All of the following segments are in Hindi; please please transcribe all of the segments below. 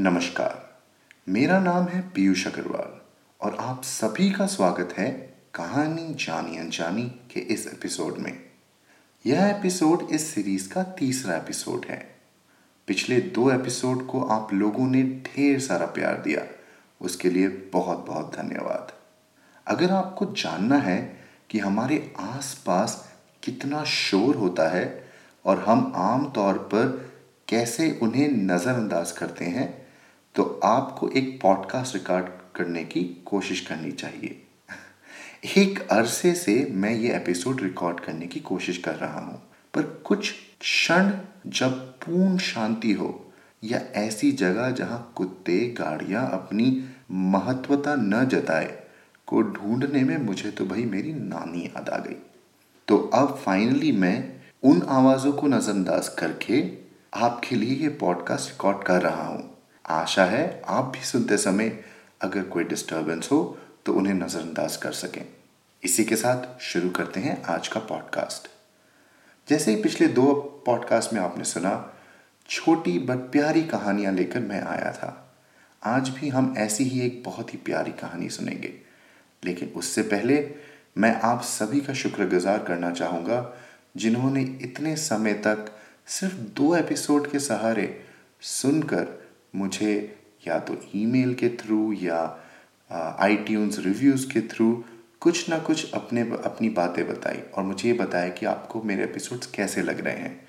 नमस्कार। मेरा नाम है पीयूष अग्रवाल और आप सभी का स्वागत है कहानी जानी अनजानी के इस एपिसोड में। यह एपिसोड इस सीरीज़ का तीसरा एपिसोड है। पिछले दो एपिसोड को आप लोगों ने ढेर सारा प्यार दिया। उसके लिए बहुत बहुत धन्यवाद। अगर आपको जानना है कि हमारे आसपास कितना शोर होता है और हम आम तौर पर कैसे उन्हें नज़रअंदाज करते हैं तो आपको एक पॉडकास्ट रिकॉर्ड करने की कोशिश करनी चाहिए। एक अरसे से मैं ये एपिसोड रिकॉर्ड करने की कोशिश कर रहा हूँ। पर कुछ क्षण जब पूर्ण शांति हो या ऐसी जगह जहाँ कुत्ते, गाड़ियाँ अपनी महत्वता न जताए को ढूँढने में मुझे तो भाई मेरी नानी याद आ गई। तो अब फाइनली मैं उन आवाज़ों को नज़रअंदाज करके आपके लिए ये पॉडकास्ट रिकॉर्ड कर रहा हूँ। आशा है आप भी सुनते समय अगर कोई डिस्टरबेंस हो तो उन्हें नज़रअंदाज कर सकें। इसी के साथ शुरू करते हैं आज का पॉडकास्ट जैसे ही पिछले दो पॉडकास्ट में आपने सुना, छोटी बट प्यारी कहानियाँ लेकर मैं आया था। आज भी हम ऐसी ही एक बहुत ही प्यारी कहानी सुनेंगे। लेकिन उससे पहले मैं आप सभी का शुक्रगुजार करना चाहूँगा, जिन्होंने इतने समय तक सिर्फ़ दो एपिसोड के सहारे सुनकर मुझे या तो ईमेल के थ्रू या आई रिव्यूज़ के थ्रू कुछ ना कुछ अपने अपनी बातें बताई और मुझे ये बताया कि आपको मेरे एपिसोड्स कैसे लग रहे हैं।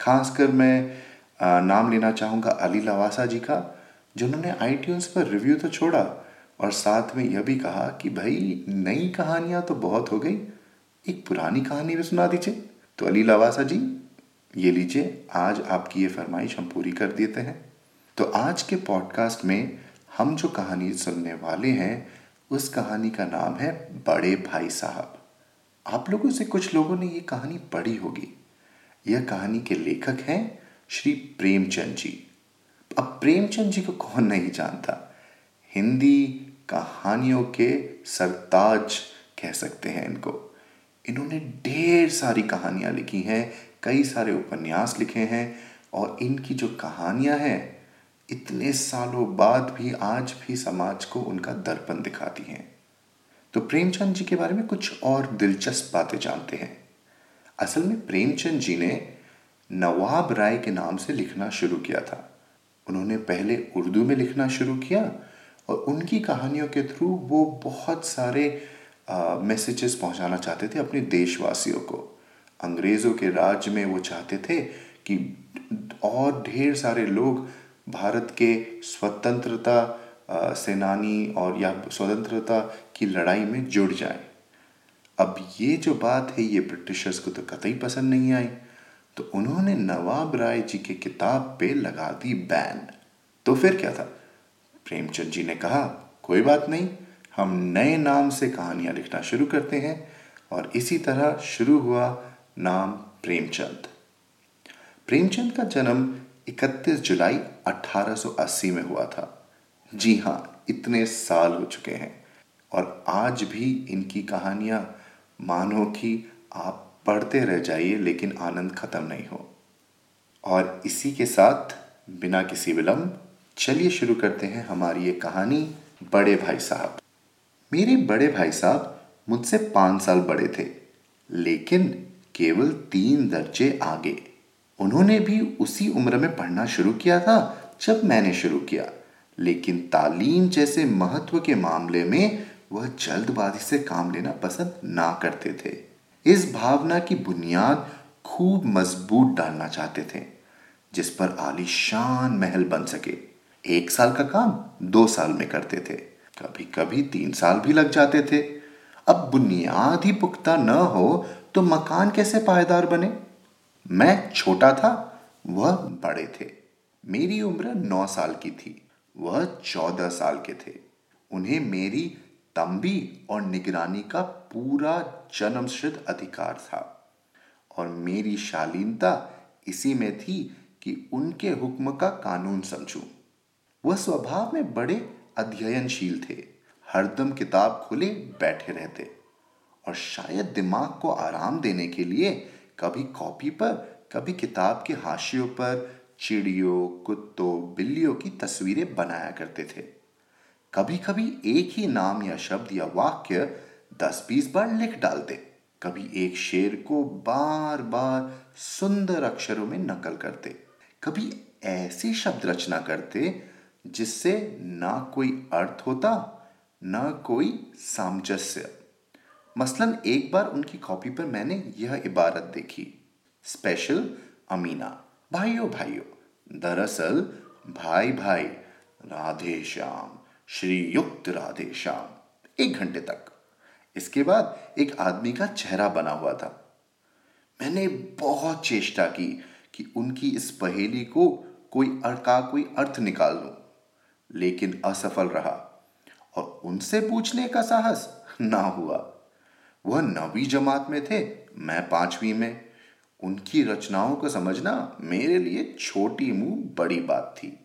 खासकर मैं आ, नाम लेना चाहूँगा अली लवासा जी का जिन्होंने आई पर रिव्यू तो छोड़ा और साथ में यह भी कहा कि भाई नई कहानियाँ तो बहुत हो गई एक पुरानी कहानी भी सुना दीजिए। तो अली लवासा जी ये लीजिए आज आपकी ये फरमाइश हम पूरी कर देते हैं। तो आज के पॉडकास्ट में हम जो कहानी सुनने वाले हैं, उस कहानी का नाम है बड़े भाई साहब। आप लोगों से कुछ लोगों ने ये कहानी पढ़ी होगी। यह कहानी के लेखक हैं श्री प्रेमचंद जी। अब प्रेमचंद जी को कौन नहीं जानता? हिंदी कहानियों के सरताज कह सकते हैं इनको। इन्होंने ढेर सारी कहानियाँ लिखी हैं, कई सारे उपन्यास लिखे हैं और इनकी जो कहानियाँ हैं इतने सालों बाद भी, आज भी समाज को उनका दर्पण दिखाती हैं। तो प्रेमचंद जी के बारे में कुछ और दिलचस्प बातें जानते हैं। असल में प्रेमचंद जी ने नवाब राय के नाम से लिखना शुरू किया था। उन्होंने पहले उर्दू में लिखना शुरू किया और उनकी कहानियों के थ्रू वो बहुत सारे मैसेजेस पहुंचाना चाहते थे अपने देशवासियों को। अंग्रेज़ों के राज में वो चाहते थे कि और ढेर सारे लोग भारत के स्वतंत्रता सेनानी और या स्वतंत्रता की लड़ाई में जुड़ जाए। अब ये जो बात है, ये ब्रिटिशर्स को तो कतई पसंद नहीं आई। तो उन्होंने नवाब राय जी के किताब पे लगा दी बैन। तो फिर क्या था? प्रेमचंद जी ने कहा, कोई बात नहीं, हम नए नाम से कहानियाँ लिखना शुरू करते हैं और इसी तरह शुरू हुआ नाम प्रेमचंद। प्रेमचंद का जन्म 31 जुलाई 1880 में हुआ था। जी हाँ इतने साल हो चुके हैं। और आज भी इनकी कहानियाँ, मानो कि आप पढ़ते रह जाइए, लेकिन आनंद खत्म नहीं हो। और इसी के साथ, बिना किसी विलंब, चलिए शुरू करते हैं हमारी ये कहानी, बड़े भाई साहब। मेरे बड़े भाई साहब मुझसे पाँच साल बड़े थे, लेकिन केवल तीन दर्जे आगे। उन्होंने भी उसी उम्र में पढ़ना शुरू किया था, जब मैंने शुरू किया। लेकिन तालीम जैसे महत्व के मामले में वह जल्दबाजी से काम लेना पसंद ना करते थे। इस भावना की बुनियाद खूब मज़बूत डालना चाहते थे, जिस पर आलीशान महल बन सके। एक साल का काम दो साल में करते थे। कभी कभी तीन साल भी लग जाते थे। अब बुनियाद ही पुख्ता न हो तो मकान कैसे पायदार बने? मैं छोटा था, वह बड़े थे। मेरी उम्र नौ साल की थी, वह चौदह साल के थे। उन्हें मेरी तंबी और निगरानी का पूरा जन्मसिद्ध अधिकार था। और मेरी शालीनता इसी में थी कि उनके हुक्म का कानून समझूं। वह स्वभाव में बड़े अध्ययनशील थे, हरदम किताब खुले बैठे रहते। और शायद दिमाग को आराम देने के लिए कभी कॉपी पर, कभी किताब के हाशियों पर, चिड़ियों, कुत्तों, बिल्लियों की तस्वीरें बनाया करते थे। कभी कभी एक ही नाम या शब्द या वाक्य दस बीस बार लिख डालते। कभी एक शेर को बार बार सुंदर अक्षरों में नकल करते। कभी ऐसी शब्द रचना करते जिससे ना कोई अर्थ होता, ना कोई सामंजस्य। मसलन एक बार उनकी कॉपी पर मैंने यह इबारत देखी। स्पेशल अमीना, भाइयों भाइयों, दरअसल भाई भाई, राधे श्याम, श्रीयुक्त राधे श्याम, एक घंटे तक। इसके बाद एक आदमी का चेहरा बना हुआ था। मैंने बहुत चेष्टा की कि उनकी इस पहेली को कोई का कोई अर्थ निकाल लूँ लेकिन असफल रहा और उनसे पूछने का साहस ना हुआ। वह नवी जमात में थे, मैं पांचवी में। उनकी रचनाओं को समझना मेरे लिए छोटी मुँह बड़ी बात थी।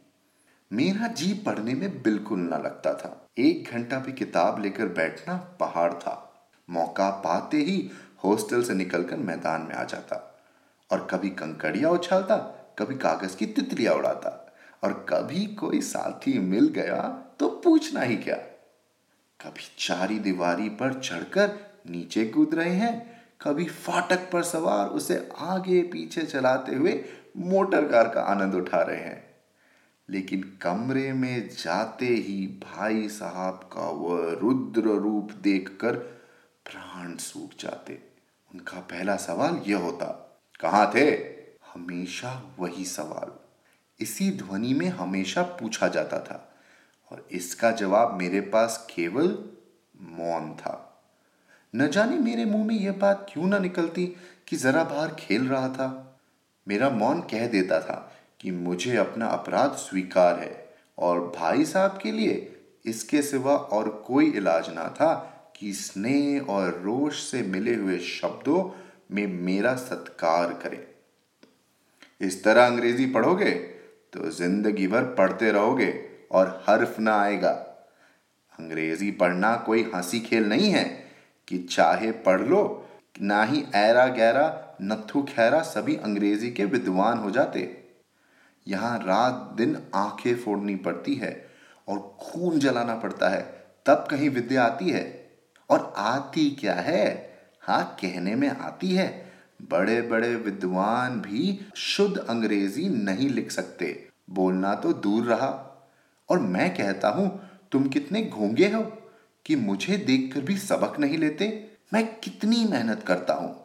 मेरा जी पढ़ने में बिल्कुल ना लगता था। एक घंटा भी किताब लेकर बैठना पहाड़ था। मौका पाते ही हॉस्टल से निकलकर मैदान में आ जाता और कभी कंकड़िया उछालता, कभी कागज़ की तितलियाँ उड़ाता और कभी कोई साथी मिल गया तो पूछना ही क्या। कभी चारी दीवारी पर चढ़कर नीचे कूद रहे हैं। कभी फाटक पर सवार उसे आगे पीछे चलाते हुए मोटर कार का आनंद उठा रहे हैं। लेकिन कमरे में जाते ही भाई साहब का वह रुद्र रूप देखकर प्राण सूख जाते। उनका पहला सवाल यह होता, कहा थे? हमेशा वही सवाल। इसी ध्वनि में हमेशा पूछा जाता था और इसका जवाब मेरे पास केवल मौन था। न जाने मेरे मुँह में यह बात क्यों ना निकलती कि जरा बाहर खेल रहा था। मेरा मौन कह देता था कि मुझे अपना अपराध स्वीकार है और भाई साहब के लिए इसके सिवा और कोई इलाज ना था कि स्नेह और रोष से मिले हुए शब्दों में मेरा सत्कार करें। इस तरह अंग्रेज़ी पढ़ोगे तो ज़िंदगी भर पढ़ते रहोगे और हर्फ ना आएगा। अंग्रेज़ी पढ़ना कोई हँसी खेल नहीं है। कि चाहे पढ़ लो, ना ही ऐरा गहरा नथु खैरा सभी अंग्रेज़ी के विद्वान हो जाते। यहाँ रात दिन आँखें फोड़नी पड़ती है और खून जलाना पड़ता है। तब कहीं विद्या आती है। और आती क्या है? हाँ कहने में आती है। बड़े बड़े विद्वान भी शुद्ध अंग्रेज़ी नहीं लिख सकते। बोलना तो दूर रहा। और मैं कहता हूँ, तुम कितने घोंगे हो? कि मुझे देखकर भी सबक नहीं लेते? मैं कितनी मेहनत करता हूँ?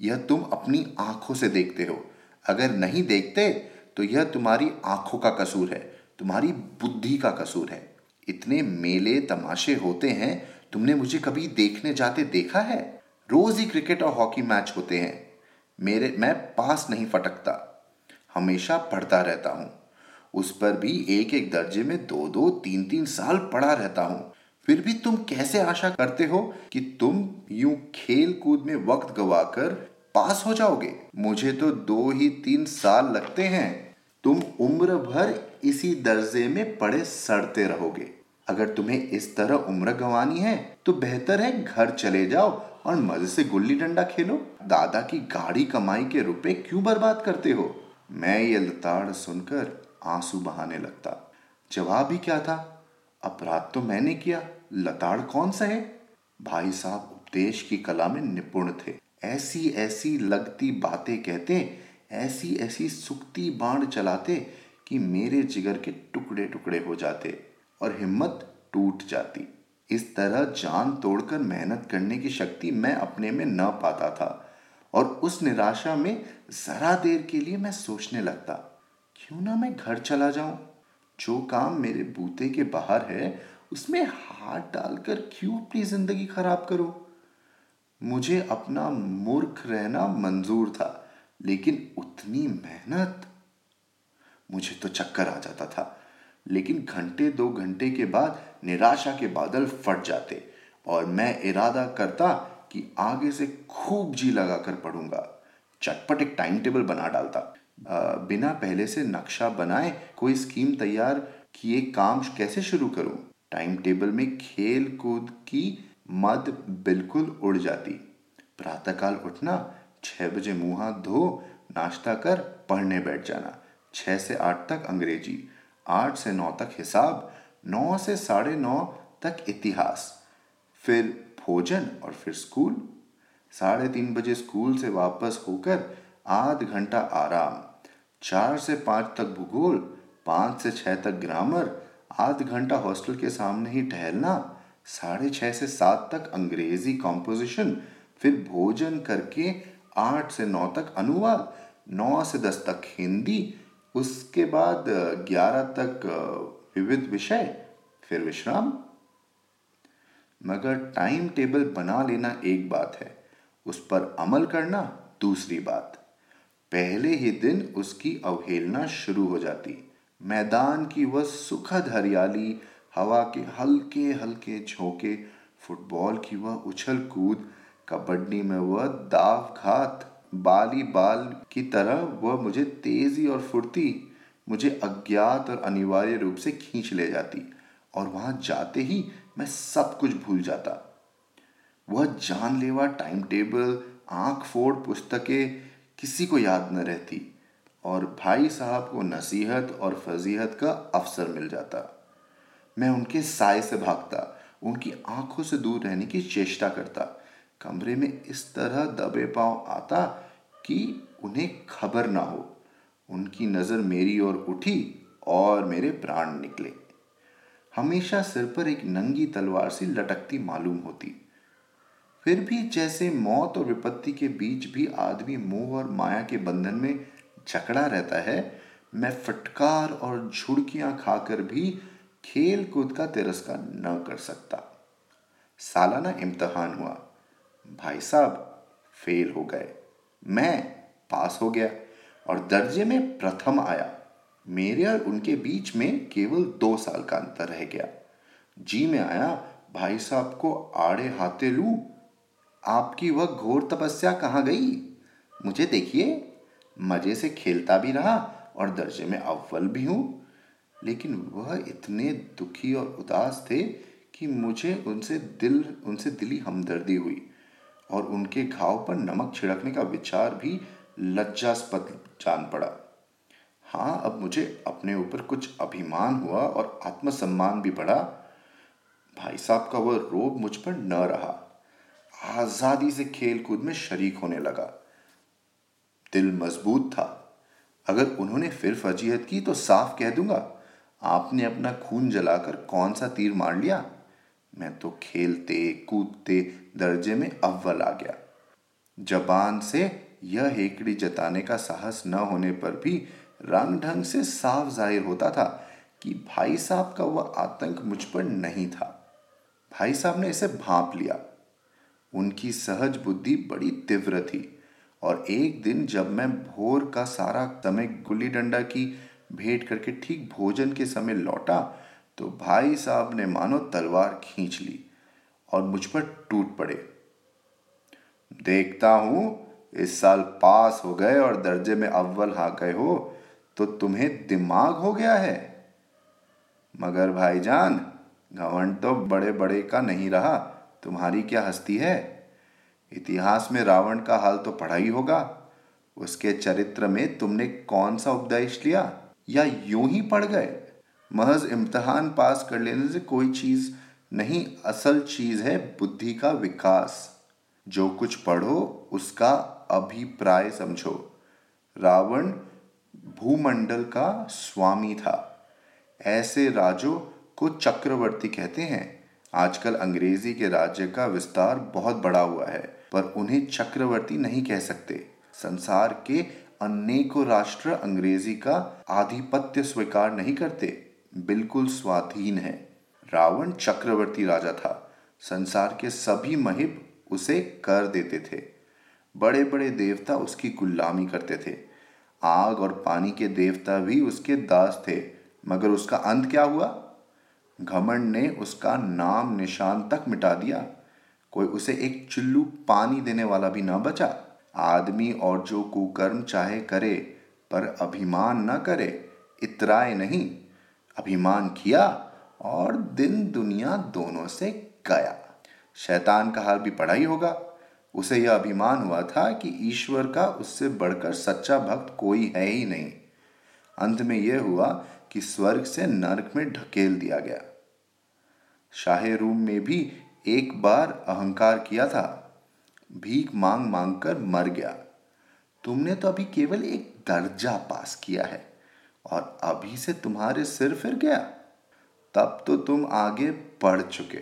यह तुम अपनी आँखों से देखते हो। अगर नहीं देखते तो यह तुम्हारी आँखों का कसूर है, तुम्हारी बुद्धि का कसूर है। इतने मेले तमाशे होते हैं, तुमने मुझे कभी देखने जाते देखा है? रोज ही क्रिकेट और हॉकी मैच होते हैं। मेरे, मैं पास नहीं फटकता। हमेशा पढ़ता रहता हूँ। उस पर भी एक एक दर्जे में दो दो तीन तीन साल पढ़ा रहता हूँ। फिर भी तुम कैसे आशा करते हो कि तुम यूँ खेल कूद में वक्त गवाकर पास हो जाओगे? मुझे तो दो ही तीन साल लगते हैं। तुम उम्र भर इसी दर्जे में पड़े सड़ते रहोगे। अगर तुम्हें इस तरह उम्र गंवानी है तो बेहतर है घर चले जाओ और मज़े से गुल्ली डंडा खेलो। दादा की गाड़ी कमाई के रुपए क्यों बर्बाद करते हो? मैं ये लताड़ सुनकर आँसू बहाने लगता। जवाब ही क्या था? अपराध तो मैंने किया। लताड़ कौन सा है? भाई साहब, उपदेश की कला में निपुण थे। ऐसी ऐसी लगती बातें कहते, ऐसी ऐसी सुक्ति बाण चलाते कि मेरे जिगर के टुकड़े टुकड़े हो जाते और हिम्मत टूट जाती। इस तरह जान तोड़कर मेहनत करने की शक्ति मैं अपने में न पाता था और उस निराशा में जरा देर के लिए मैं सोचने लगता, क्यों ना मैं घर चला जाऊँ? जो काम मेरे बूते के बाहर है उसमें हाथ डालकर क्यों अपनी ज़िंदगी खराब करो? मुझे अपना मूर्ख रहना मंजूर था, लेकिन उतनी मेहनत मुझे तो चक्कर आ जाता था। लेकिन घंटे, दो घंटे के बाद निराशा के बादल फट जाते और मैं इरादा करता कि आगे से खूब जी लगाकर पढ़ूँगा। चटपट एक टाइम टेबल बना डालता। बिना पहले से नक्शा बनाए कोई स्कीम तैयार किए काम कैसे शुरू करूँ? टाइम टेबल में खेल कूद की मद बिल्कुल उड़ जाती। प्रातःकाल उठना, छह बजे मुँह हाथ धो, नाश्ता कर, पढ़ने बैठ जाना, छह से आठ तक अंग्रेज़ी, आठ से नौ तक हिसाब, नौ से साढ़े नौ तक इतिहास, फिर भोजन और फिर स्कूल। साढ़े तीन बजे स्कूल से वापस होकर आध घंटा आराम, चार से पाँच तक भूगोल, पाँच से छः तक ग्रामर आध घंटा हॉस्टल के सामने ही टहलना, साढ़े छः से सात तक अंग्रेज़ी कॉम्पोजिशन फिर भोजन करके आठ से नौ तक अनुवाद, नौ से दस तक हिंदी, उसके बाद ग्यारह तक विविध विषय, फिर विश्राम। मगर टाइम टेबल बना लेना एक बात है, उस पर अमल करना दूसरी बात। पहले ही दिन उसकी अवहेलना शुरू हो जाती। मैदान की वह सुखद हरियाली, हवा के हल्के हल्के झोंके, फुटबॉल की वह उछल कूद, कबड्डी में वह दाव घात, बाली बाल की तरह वह मुझे तेज़ी और फुर्ती, मुझे अज्ञात और अनिवार्य रूप से खींच ले जाती और वहाँ जाते ही मैं सब कुछ भूल जाता। वह जानलेवा टाइम टेबल आँख फोड़ पुस्तकें, किसी को याद न रहती। और भाई साहब को नसीहत और फजीहत का अवसर मिल जाता। मैं उनके साय से भागता, उनकी आँखों से दूर रहने की चेष्टा करता। कमरे में इस तरह दबे पाँव आता कि उन्हें खबर ना हो। उनकी नज़र मेरी ओर उठी और मेरे प्राण निकले। हमेशा सिर पर एक नंगी तलवार सी लटकती मालूम होती। फिर भी जैसे मौत और विपत्ति के बीच भी आदमी मोह और माया के बंधन में जकड़ा रहता है, मैं फटकार और झुड़कियाँ खाकर भी खेल कूद का तिरस्कार न कर सकता। सालाना इम्तहान हुआ। भाई साहब, फेल हो गए। मैं पास हो गया और दर्जे में प्रथम आया। मेरे और उनके बीच में केवल दो साल का अंतर रह गया। जी में आया, भाई साहब को आड़े हाथे लू। आपकी वह घोर तपस्या कहाँ गई? मुझे देखिए। मज़े से खेलता भी रहा और दर्जे में अव्वल भी हूँ। लेकिन वह इतने दुखी और उदास थे कि मुझे उनसे दिल, उनसे दिली हमदर्दी हुई और उनके घाव पर नमक छिड़कने का विचार भी लज्जास्पद जान पड़ा। हाँ अब मुझे अपने ऊपर कुछ अभिमान हुआ और आत्मसम्मान भी बढ़ा। भाई साहब का वह रोग मुझ पर न रहा। आज़ादी से खेल कूद में शरीक होने लगा। दिल मज़बूत था। अगर उन्होंने फिर फजीहत की तो साफ़ कह दूँगा, आपने अपना खून जलाकर कौन सा तीर मार लिया? मैं तो खेलते, कूदते दर्जे में अव्वल आ गया। जबान से यह हेकड़ी जताने का साहस न होने पर भी रंग ढंग से साफ़ ज़ाहिर होता था कि भाई साहब का वह आतंक मुझ पर नहीं था। भाई साहब ने इसे भाप लिया। उनकी सहज बुद्धि बड़ी तीव्र थी। और एक दिन जब मैं भोर का सारा समय गुल्ली डंडा की भेंट करके ठीक भोजन के समय लौटा तो भाई साहब ने मानो तलवार खींच ली और मुझ पर टूट पड़े। देखता हूँ, इस साल पास हो गए और दर्जे में अव्वल आ गए हो तो तुम्हें दिमाग हो गया है। मगर भाईजान, घमंड तो बड़े बड़े का नहीं रहा, तुम्हारी क्या हस्ती है? इतिहास में रावण का हाल तो पढ़ा ही होगा। उसके चरित्र में तुमने कौन सा उपदेश लिया? या यूँ ही पढ़ गए? महज इम्तहान पास कर लेने से कोई चीज़ नहीं, असल चीज़ है बुद्धि का विकास। जो कुछ पढ़ो, उसका अभिप्राय समझो। रावण भूमंडल का स्वामी था। ऐसे राजो को चक्रवर्ती कहते हैं। आजकल अंग्रेज़ी के राज्य का विस्तार बहुत बड़ा हुआ है। पर उन्हें चक्रवर्ती नहीं कह सकते। संसार के अनेकों राष्ट्र अंग्रेज़ी का आधिपत्य स्वीकार नहीं करते। बिल्कुल स्वाधीन है। रावण चक्रवर्ती राजा था। संसार के सभी महिब उसे कर देते थे। बड़े बड़े देवता उसकी गुलामी करते थे। आग और पानी के देवता भी उसके दास थे। मगर उसका अंत क्या हुआ? घमंड ने उसका नाम निशान तक मिटा दिया। कोई उसे एक चुल्लू पानी देने वाला भी ना बचा। आदमी और जो कुकर्म चाहे करे, पर अभिमान न करे, इतराए नहीं। अभिमान किया और दिन दुनिया दोनों से गया। शैतान का हाल भी पढ़ा ही होगा। उसे यह अभिमान हुआ था कि ईश्वर का उससे बढ़कर सच्चा भक्त कोई है ही नहीं। अंत में यह हुआ कि स्वर्ग से नरक में ढकेल दिया गया। शाहे रूम में भी एक बार अहंकार किया था, भीख मांग मांग कर मर गया। तुमने तो अभी केवल एक दर्जा पास किया है और अभी से तुम्हारे सिर फिर गया। तब तो तुम आगे बढ़ चुके।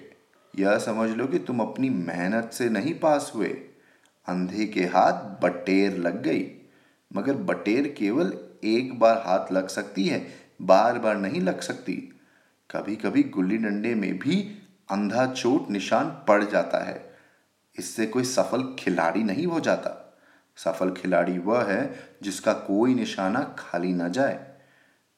यह समझ लो कि तुम अपनी मेहनत से नहीं पास हुए। अंधे के हाथ बटेर लग गई, मगर बटेर केवल एक बार हाथ लग सकती है, बार बार नहीं लग सकती। कभी कभी गुल्ली डंडे में भी अंधा चोट निशान पड़ जाता है। इससे कोई सफल खिलाड़ी नहीं हो जाता। सफल खिलाड़ी वह है जिसका कोई निशाना खाली न जाए।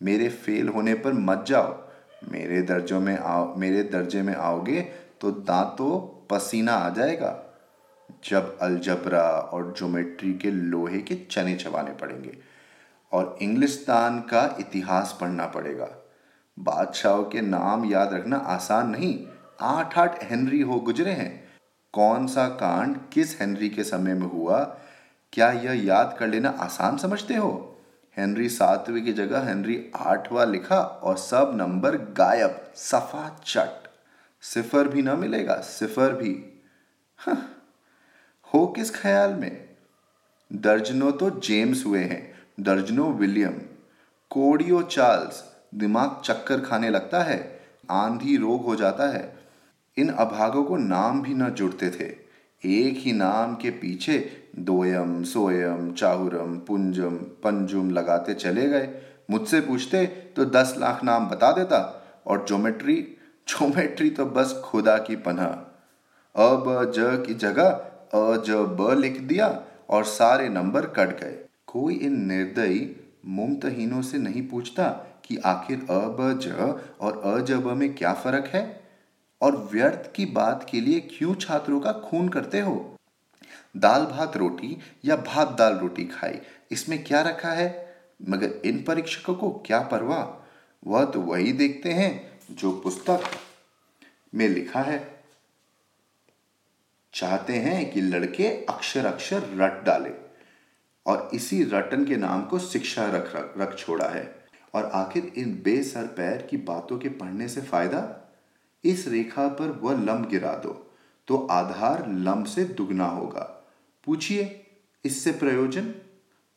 मेरे फेल होने पर मत जाओ। मेरे दर्जों में आओ, मेरे दर्जे में आओगे तो दांतों पसीना आ जाएगा। जब अलजबरा और ज्योमेट्री के लोहे के चने चबाने पड़ेंगे और इंग्लिस्तान का इतिहास पढ़ना पड़ेगा। बादशाहों के नाम याद रखना आसान नहीं। आठ आठ हेनरी हो गुजरे हैं। कौन सा कांड किस हेनरी के समय में हुआ? क्या यह याद कर लेना आसान समझते हो? हेनरी सातवें की जगह हेनरी आठवां लिखा और सब नंबर गायब। सफ़ा चट। सिफर भी ना मिलेगा सिफर भी। हाँ, किस ख्याल में? दर्जनों तो जेम्स हुए हैं दर्जनों विलियम। कोडियो चार्ल्स दिमाग चक्कर खाने लगता है आंधी रोग हो जाता है। इन अभागों को नाम भी न जुड़ते थे। एक ही नाम के पीछे दोयम, सोयम, चाहुरम, पुंजम, पंजुम लगाते चले गए। मुझसे पूछते तो दस लाख नाम बता देता? और ज्योमेट्री ज्योमेट्री तो बस खुदा की पनाह। अब ज की जगह अ ज ब लिख दिया और सारे नंबर कट गए। कोई इन निर्दयी मुमतहीनों से नहीं पूछता कि आखिर अ ब ज और अ ज ब में क्या फ़र्क है? और व्यर्थ की बात के लिए क्यों छात्रों का खून करते हो? दाल भात रोटी या भात दाल रोटी खाई इसमें क्या रखा है? मगर इन परीक्षकों को क्या परवाह? वह तो वही देखते हैं जो पुस्तक में लिखा है। चाहते हैं कि लड़के अक्षर अक्षर रट डाले और इसी रटन के नाम को शिक्षा रख रख, छोड़ा है। और आखिर इन बेसर पैर की बातों के पढ़ने से फ़ायदा? इस रेखा पर वह लंब गिरा दो तो आधार लंब से दुगना होगा। पूछिए, इससे प्रयोजन?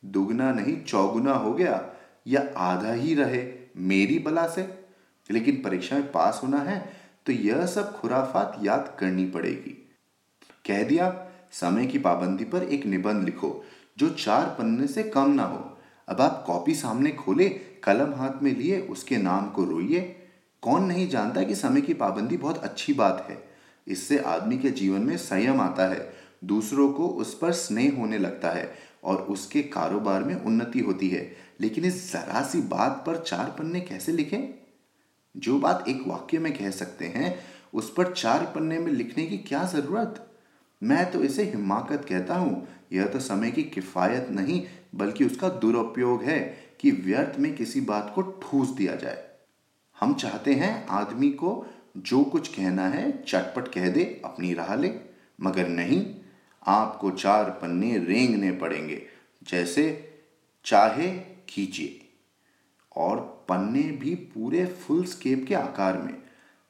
दुगना नहीं, चौगुना हो गया, या आधा ही रहे मेरी बला से? लेकिन परीक्षा में पास होना है तो यह सब खुराफात याद करनी पड़ेगी। कह दिया, समय की पाबंदी पर एक निबंध लिखो, जो चार पन्ने से कम ना हो। अब आप कॉपी सामने खोले, कलम हाथ में लिए, उसके नाम को रोइए। कौन नहीं जानता कि समय की पाबंदी बहुत अच्छी बात है। इससे आदमी के जीवन में संयम आता है, दूसरों को उस पर स्नेह होने लगता है और उसके कारोबार में उन्नति होती है। लेकिन इस जरा सी बात पर चार पन्ने कैसे लिखें? जो बात एक वाक्य में कह सकते हैं, उस पर चार पन्ने में लिखने की क्या ज़रूरत? मैं तो इसे हिमाकत कहता हूँ। यह तो समय की किफायत नहीं, बल्कि उसका दुरुपयोग है कि व्यर्थ में किसी बात को ठूस दिया जाए। हम चाहते हैं आदमी को जो कुछ कहना है, चटपट कह दे, अपनी राह ले। मगर नहीं, आपको चार पन्ने रेंगने पड़ेंगे। जैसे, चाहे कीजिए और पन्ने भी पूरे फुल स्केप के आकार में।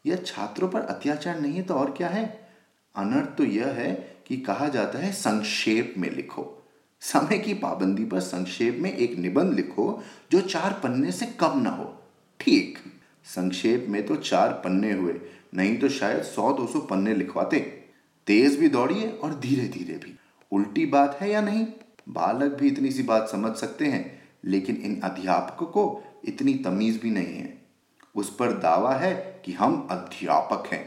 यह छात्रों पर अत्याचार नहीं है तो और क्या है? अनर्थ तो यह है कि कहा जाता है, संक्षेप में लिखो। समय की पाबंदी पर संक्षेप में एक निबंध लिखो, जो चार पन्ने से कम ना हो। ठीक। संक्षेप में तो चार पन्ने हुए, नहीं तो शायद सौ दो सौ पन्ने लिखवाते। तेज भी दौड़िए और धीरे धीरे भी। उल्टी बात है या नहीं? बालक भी इतनी सी बात समझ सकते हैं, लेकिन इन अध्यापकों को इतनी तमीज भी नहीं है। उस पर दावा है कि हम अध्यापक हैं।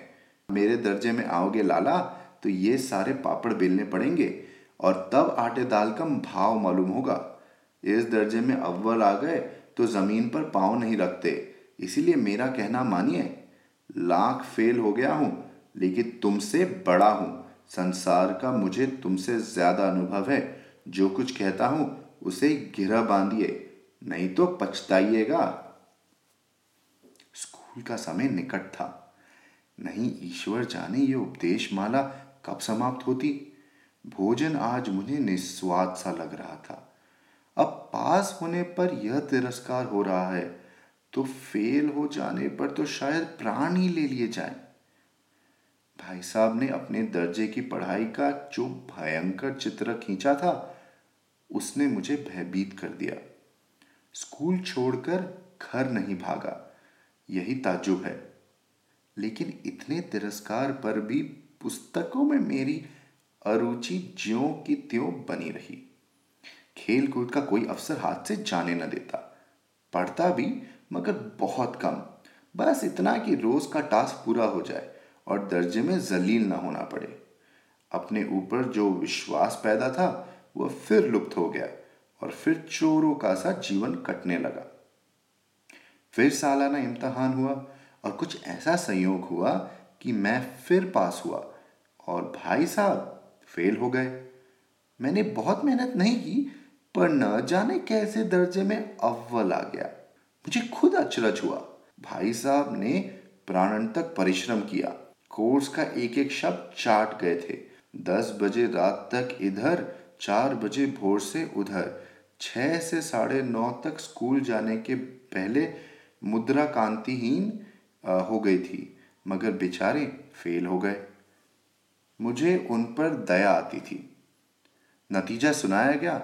मेरे दर्जे में आओगे लाला तो ये सारे पापड़ बेलने पड़ेंगे, और तब आटे दाल का भाव मालूम होगा। इस दर्जे में अव्वल आ गए तो ज़मीन पर पाँव नहीं रखते। इसीलिए मेरा कहना मानिए, लाख फेल हो गया हूँ, लेकिन तुमसे बड़ा हूँ। संसार का मुझे तुमसे ज़्यादा अनुभव है। जो कुछ कहता हूँ, उसे गिरा बांधिए, नहीं तो पछताइएगा। स्कूल का समय निकट था। नहीं, ईश्वर जाने ये उपदेश माला कब समाप्त होती? भोजन आज मुझे निस्वाद सा लग रहा था। अब पास होने पर यह तिरस्कार हो रहा है। तो फेल हो जाने पर तो शायद प्राण ही ले लिए जाए। भाई साहब ने अपने दर्जे की पढ़ाई का जो भयंकर चित्र खींचा था, उसने मुझे भयभीत कर दिया। स्कूल छोड़कर घर नहीं भागा, यही ताजुब है। लेकिन इतने तिरस्कार पर भी पुस्तकों में मेरी अरुचि ज्यों की त्यों बनी रही। खेल कूद का कोई अवसर हाथ से जाने न देता, पढ़ता भी मगर बहुत कम। बस इतना कि रोज का टास्क पूरा हो जाए और दर्जे में जलील ना होना पड़े। अपने ऊपर जो विश्वास पैदा था, वह फिर लुप्त हो गया और फिर चोरों का सा जीवन कटने लगा। फिर सालाना इम्तहान हुआ और कुछ ऐसा संयोग हुआ कि मैं फिर पास हुआ और भाई साहब फेल हो गए। मैंने बहुत मेहनत नहीं की, पर न जाने कैसे दर्जे में अव्वल आ गया। मुझे खुद अचरज हुआ भाई साहब ने प्राणंतक परिश्रम किया। कोर्स का एक एक शब्द चाट गए थे। दस बजे रात तक इधर, चार बजे भोर से उधर, छह से साढ़े नौ तक स्कूल जाने के पहले मुद्रा कांतिहीन हो गई थी, मगर बेचारे फेल हो गए। मुझे उन पर दया आती थी। नतीजा सुनाया गया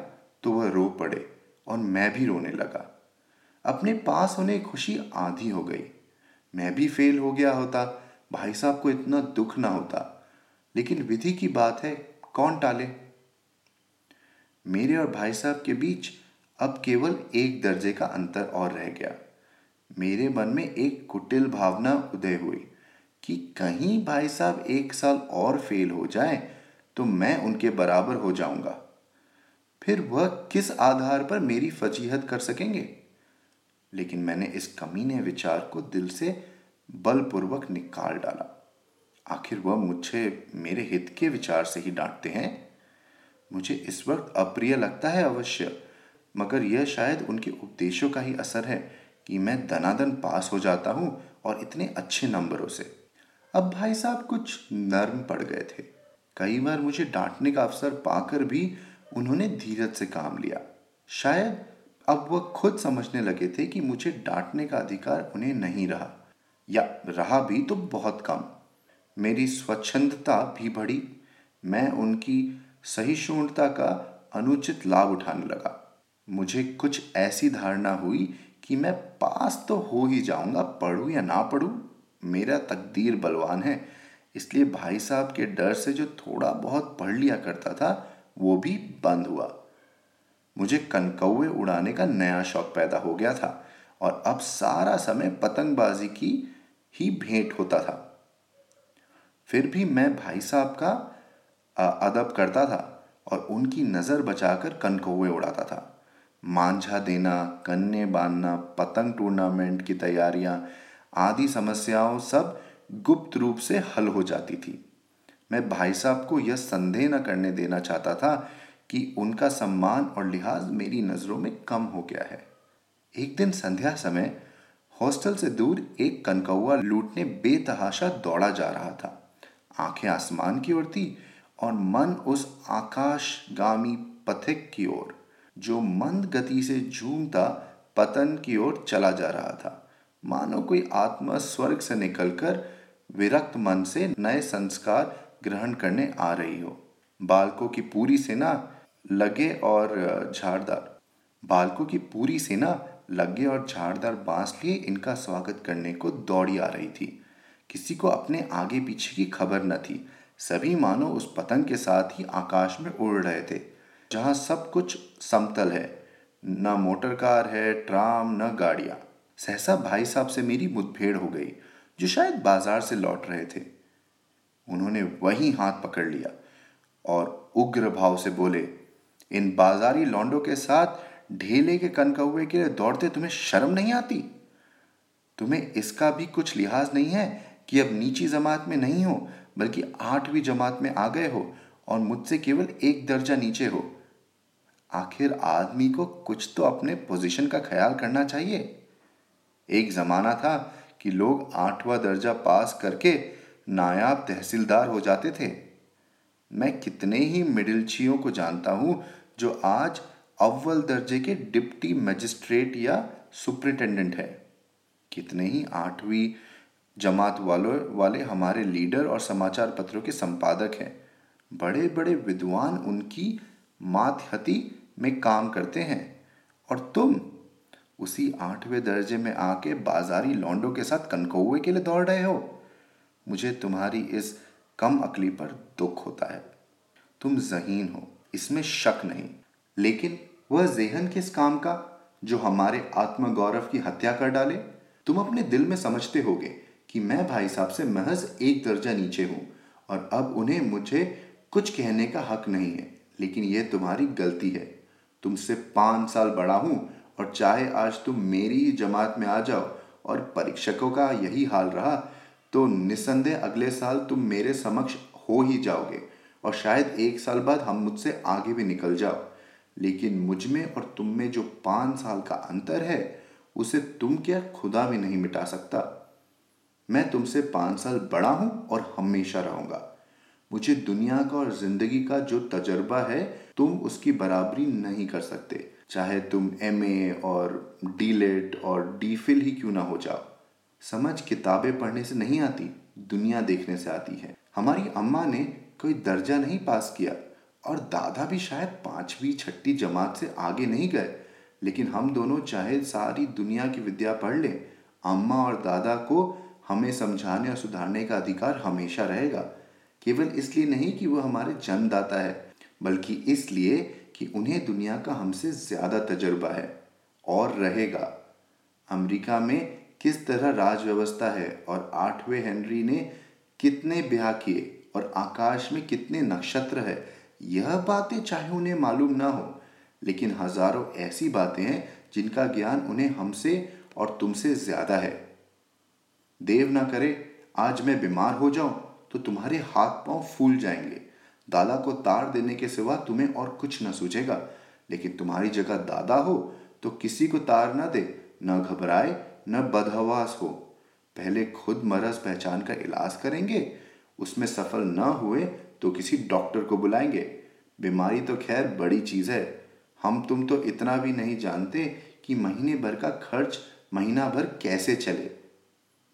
तो वह रो पड़े और मैं भी रोने लगा। अपने पास होने खुशी आधी हो गई। मैं भी फेल हो गया होता। भाई साहब को इतना दुख ना होता। लेकिन विधि की बात है, कौन टाले? मेरे और भाई साहब के बीच अब केवल एक दर्जे का अंतर और रह गया। मेरे मन में एक कुटिल भावना उदय हुई कि कहीं भाई साहब एक साल और फेल हो जाए तो मैं उनके बराबर हो जाऊँगा। फिर वह किस आधार पर मेरी फजीहत कर सकेंगे? लेकिन मैंने इस कमीने विचार को दिल से बलपूर्वक निकाल डाला। आखिर वह मुझे मेरे हित के विचार से ही डांटते हैं? मुझे इस वक्त अप्रिय लगता है अवश्य, मगर यह शायद उनके उपदेशों का ही असर है कि मैं दनादन पास हो जाता हूँ और इतने अच्छे नंबरों से। अब भाई साहब कुछ नर्म पड़ गए थे। कई बार मुझे डांटने का अवसर पाकर भी उन्होंने धीरज से काम लिया। शायद अब वह खुद समझने लगे थे कि मुझे डांटने का अधिकार उन्हें नहीं रहा। या रहा भी तो बहुत कम। मेरी स्वच्छंदता भी बढ़ी। मैं उनकी सहिष्णुता का अनुचित लाभ उठाने लगा। मुझे कुछ ऐसी धारणा हुई कि मैं पास तो हो ही जाऊँगा, पढ़ूं या ना पढ़ूं। मेरा तकदीर बलवान है। इसलिए भाई साहब के डर से जो थोड़ा बहुत पढ़ लिया करता था, वो भी बंद हुआ। मुझे कनकौए उड़ाने का नया शौक पैदा हो गया था और अब सारा समय पतंगबाजी की ही भेंट होता था। फिर भी मैं भाई साहब का अदब करता था और उनकी नज़र बचाकर कनकौए उड़ाता था। मांझा देना, कन्ने बांधना, पतंग टूर्नामेंट की तैयारियाँ, आदि समस्याओं सब गुप्त रूप से हल हो जाती थी। मैं भाई साहब को यह संदेह न करने देना चाहता था कि उनका सम्मान और लिहाज मेरी नज़रों में कम हो गया है। एक दिन संध्या समय, हॉस्टल से दूर एक कनकौआ लूटने बेतहाशा दौड़ा जा रहा था। आँखें आसमान की ओर थी और मन उस आकाशगामी पथिक की ओर, जो मंद गति से झूमता पतन की ओर चला जा रहा था। मानो कोई आत्मा स्वर्ग से निकलकर विरक्त मन से नए संस्कार ग्रहण करने आ रही हो। बालकों की पूरी सेना लगे और झाड़दार। बालकों की पूरी सेना लगे और झाड़दार बाँस लिए इनका स्वागत करने को दौड़ी आ रही थी। किसी को अपने आगे पीछे की खबर न थी। सभी मानो उस पतंग के साथ ही आकाश में उड़ रहे थे, जहाँ सब कुछ समतल है। न मोटर कार है, ट्राम, न गाड़ियाँ। सहसा भाई साहब से मेरी मुठभेड़ हो गई, जो शायद बाज़ार से लौट रहे थे। उन्होंने वही हाथ पकड़ लिया और उग्र भाव से बोले इन बाजारी लौंडों के साथ ढेले के कनकौए के लिए दौड़ते तुम्हें शर्म नहीं आती? तुम्हें इसका भी कुछ लिहाज नहीं है कि अब नीची जमात में नहीं हो, बल्कि आठवीं जमात में आ गए हो और मुझसे केवल एक दर्जा नीचे हो। आखिर आदमी को कुछ तो अपने पोजीशन का ख्याल करना चाहिए। एक जमाना था कि लोग आठवां दर्जा पास करके नायाब तहसीलदार हो जाते थे। मैं कितने ही मिडिलचियों को जानता हूँ जो आज अव्वल दर्जे के डिप्टी मजिस्ट्रेट या सुपरिटेंडेंट है। कितने ही आठवीं जमात वालों, वाले हमारे लीडर और समाचार पत्रों के संपादक हैं। बड़े बड़े विद्वान उनकी मातहती में काम करते हैं। और तुम उसी आठवें दर्जे में आके बाजारी लौंडों के साथ कनकौए के लिए दौड़ रहे हो। मुझे तुम्हारी इस कम अकली पर दुख होता है। तुम जहीन हो। इसमें शक नहीं। लेकिन वह जेहन किस काम का, जो हमारे आत्मगौरव की हत्या कर डाले? तुम अपने दिल में समझते होगे कि मैं भाई साहब से महज एक दर्जा नीचे हूँ, और अब उन्हें मुझे कुछ कहने का हक नहीं है, लेकिन यह तुम्हारी गलती है। तुमसे पाँच साल बड़ा हूँ, और चाहे आज तुम मेरी जमात में आ जाओ और परीक्षकों का यही हाल रहा तो निसंदेह अगले साल तुम मेरे समक्ष हो ही जाओगे। और शायद एक साल बाद हम मुझसे आगे भी निकल जाओ। लेकिन मुझमें और तुम में जो पाँच साल का अंतर है, उसे तुम क्या खुदा भी नहीं मिटा सकता? मैं तुमसे पाँच साल बड़ा हूँ और हमेशा रहूँगा। मुझे दुनिया का और ज़िंदगी का जो तजर्बा है, तुम उसकी बराबरी नहीं कर सकते। चाहे तुम एमए और डी लेट और डी फिल ही क्यों ना हो जाओ। समझ किताबें पढ़ने से नहीं आती, दुनिया देखने से आती है। हमारी अम्मा ने कोई दर्जा नहीं पास किया और दादा भी शायद पांचवी, छठी जमात से आगे नहीं गए। लेकिन हम दोनों चाहे सारी दुनिया की विद्या पढ़ लें, अम्मा और दादा को हमें समझाने और सुधारने का अधिकार हमेशा रहेगा। केवल इसलिए नहीं कि वह हमारे जन्मदाता है, बल्कि इसलिए कि उन्हें दुनिया का हमसे ज़्यादा तजर्बा है और रहेगा। अमेरिका में किस तरह राज व्यवस्था है और आठवें हेनरी ने कितने ब्याह किए और आकाश में कितने नक्षत्र है, यह बातें चाहे उन्हें मालूम ना हो। लेकिन हज़ारों ऐसी बातें हैं जिनका ज्ञान उन्हें हमसे और तुमसे ज़्यादा है। देव ना करे, आज मैं बीमार हो जाऊँ तो तुम्हारे हाथ पाँव फूल जाएँगे। दादा को तार देने के सिवा तुम्हें और कुछ न सूझेगा। लेकिन तुम्हारी जगह दादा हो तो किसी को तार ना दे, न घबराए, न बदहवास हो। पहले खुद मरज पहचान का इलाज करेंगे उसमें सफल न हुए तो किसी डॉक्टर को बुलाएँगे। बीमारी तो खैर बड़ी चीज़ है। हम तुम तो इतना भी नहीं जानते कि महीने भर का खर्च महीना भर कैसे चले।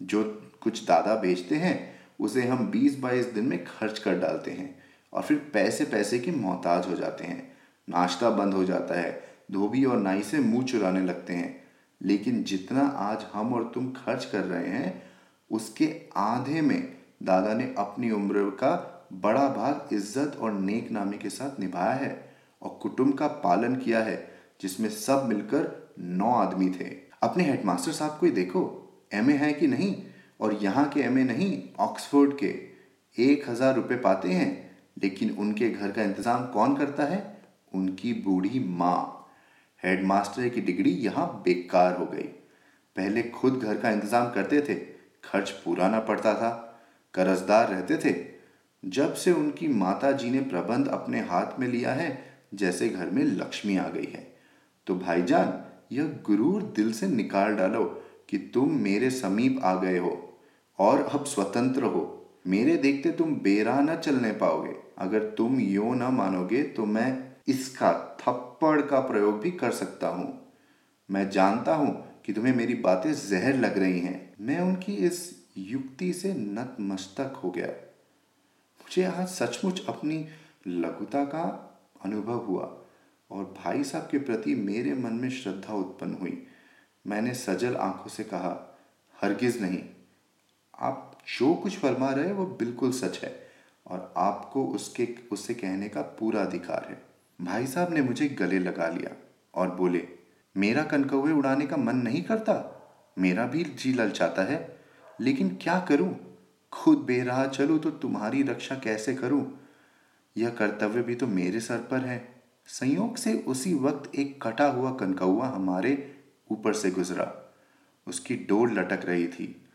जो कुछ दादा बेचते हैं, उसे हम 20-22 दिन में खर्च कर डालते हैं और फिर पैसे पैसे के मोहताज हो जाते हैं। नाश्ता बंद हो जाता है, धोबी और नाई से मुँह चुराने लगते हैं। लेकिन जितना आज हम और तुम खर्च कर रहे हैं, उसके आधे में दादा ने अपनी उम्र का बड़ा भाग इज़्ज़त और नेक नामी के साथ निभाया है और कुटुंब का पालन किया है, जिसमें सब मिलकर नौ आदमी थे। अपने हेडमास्टर साहब को ही देखो, एमए है कि नहीं? और यहाँ के एमए नहीं, ऑक्सफोर्ड के। एक हज़ार रुपये पाते हैं, लेकिन उनके घर का इंतज़ाम कौन करता है? उनकी बूढ़ी माँ। हेडमास्टर की डिग्री यहाँ बेकार हो गई। पहले खुद घर का इंतज़ाम करते थे, खर्च पूरा ना पड़ता था। कर्जदार रहते थे। जब से उनकी माता जी ने प्रबंध अपने हाथ में लिया है, जैसे घर में लक्ष्मी आ गई है। तो भाईजान, यह गुरूर दिल से निकाल डालो कि तुम मेरे समीप आ गए हो और अब स्वतंत्र हो। मेरे देखते तुम बेरा न चलने पाओगे। अगर तुम यो न मानोगे तो मैं इसका थप्पड़ का प्रयोग भी कर सकता हूँ। मैं जानता हूँ कि तुम्हें मेरी बातें जहर लग रही हैं। मैं उनकी इस युक्ति से नतमस्तक हो गया। मुझे आज सचमुच अपनी लघुता का अनुभव हुआ और भाई साहब के प्रति मेरे मन में श्रद्धा उत्पन्न हुई। मैंने सजल आँखों से कहा, हरगिज नहीं, आप जो कुछ फरमा रहे वो बिल्कुल सच है और आपको उसके उससे कहने का पूरा अधिकार है। भाई साहब ने मुझे गले लगा लिया और बोले, मेरा कनकौए उड़ाने का मन नहीं करता? मेरा भी जी ललचाता है। लेकिन क्या करूँ? खुद बेराह चलूँ तो तुम्हारी रक्षा कैसे करूँ? यह कर्तव्य भी तो मेरे सर पर है। संयोग से उसी वक्त एक कटा हुआ कनकौआ हमारे ऊपर से गुजरा। उसकी डोर लटक रही थी।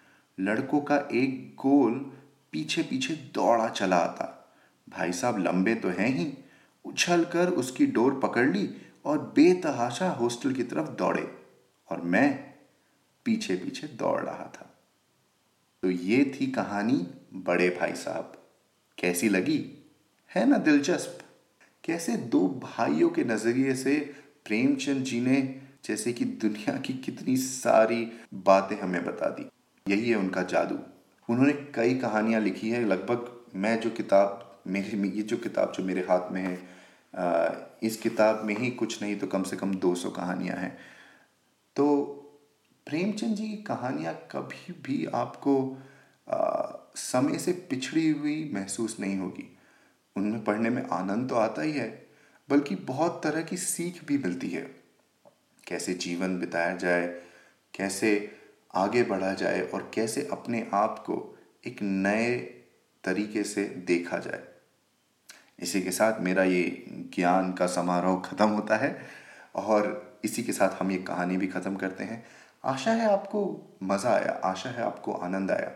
लड़कों का एक गोल पीछे पीछे दौड़ा चला आता। भाई साहब लंबे तो हैं ही। उछल कर उसकी डोर पकड़ ली और बेतहाशा हॉस्टल की तरफ़ दौड़े और मैं पीछे पीछे दौड़ रहा था। तो ये थी कहानी बड़े भाई साहब। कैसी लगी? है ना दिलचस्प। कैसे दो भाइयों के नज़रिए से प्रेमचंद जी ने जैसे कि दुनिया की कितनी सारी बातें हमें बता दी। यही है उनका जादू। उन्होंने कई कहानियाँ लिखी है। लगभग मैं जो किताब, मेरे, ये जो किताब जो मेरे हाथ में है इस किताब में ही कुछ नहीं तो कम से कम 200 कहानियाँ हैं। तो प्रेमचंद जी की कहानियाँ कभी भी आपको आ, समय से पिछड़ी हुई महसूस नहीं होगी। उनमें पढ़ने में आनंद तो आता ही है बल्कि बहुत तरह की सीख भी मिलती है। कैसे जीवन बिताया जाए कैसे आगे बढ़ा जाए और कैसे अपने आप को एक नए तरीके से देखा जाए। इसी के साथ मेरा ये ज्ञान का समारोह ख़त्म होता है और इसी के साथ हम ये कहानी भी ख़त्म करते हैं। आशा है आपको मज़ा आया आशा है आपको आनंद आया।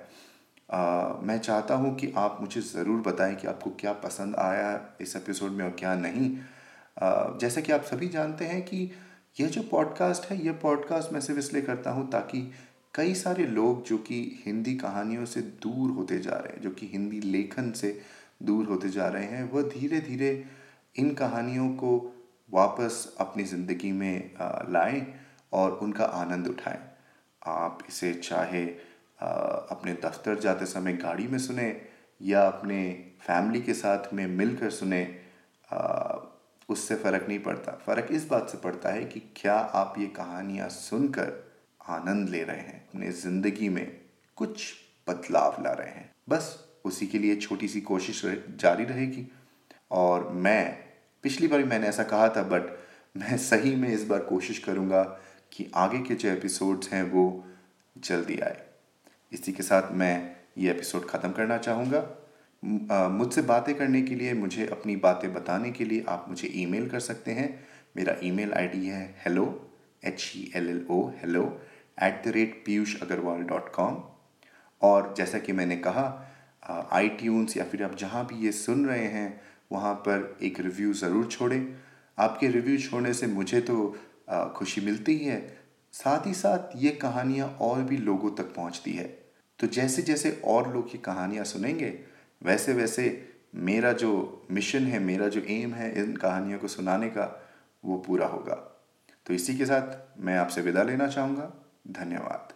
आ, मैं चाहता हूँ कि आप मुझे ज़रूर बताएँ कि आपको क्या पसंद आया इस एपिसोड में और क्या नहीं। आ, जैसे कि आप सभी जानते हैं कि यह जो पॉडकास्ट है यह पॉडकास्ट मैं सिर्फ़ इसलिए करता हूँ ताकि कई सारे लोग जो कि हिंदी कहानियों से दूर होते जा रहे हैं जो कि हिंदी लेखन से दूर होते जा रहे हैं वह धीरे धीरे इन कहानियों को वापस अपनी ज़िंदगी में लाएँ। और उनका आनंद उठाएँ। आप इसे चाहे अपने दफ्तर जाते समय गाड़ी में सुने या अपने फैमिली के साथ में मिलकर सुने उससे फ़र्क नहीं पड़ता। फ़र्क इस बात से पड़ता है कि क्या आप ये कहानियाँ सुनकर आनंद ले रहे हैं? अपने ज़िंदगी में कुछ बदलाव ला रहे हैं। बस उसी के लिए छोटी सी कोशिश जारी रहेगी। और मैं, पिछली बार मैंने ऐसा कहा था, बट मैं सही में इस बार कोशिश करूँगा कि आगे के जो एपिसोड्स हैं वो जल्दी आए। इसी के साथ मैं ये एपिसोड ख़त्म करना चाहूँगा। मुझसे बातें करने के लिए, मुझे अपनी बातें बताने के लिए आप मुझे ईमेल कर सकते हैं। मेरा ईमेल आईडी है hello H E L L O hello at the rate Piyush Agarwal dot com और जैसा कि मैंने कहा आई ट्यून्स या फिर आप जहाँ भी ये सुन रहे हैं, वहाँ पर एक रिव्यू ज़रूर छोड़ें। आपके रिव्यू छोड़ने से मुझे तो खुशी मिलती है। साथ ही साथ ये कहानियाँ और भी लोगों तक पहुँचती है। तो जैसे जैसे और लोग ये कहानियाँ सुनेंगे, वैसे वैसे मेरा जो मिशन है, मेरा जो एम है इन कहानियों को सुनाने का, वो पूरा होगा। तो इसी के साथ मैं आपसे विदा लेना चाहूँगा। धन्यवाद।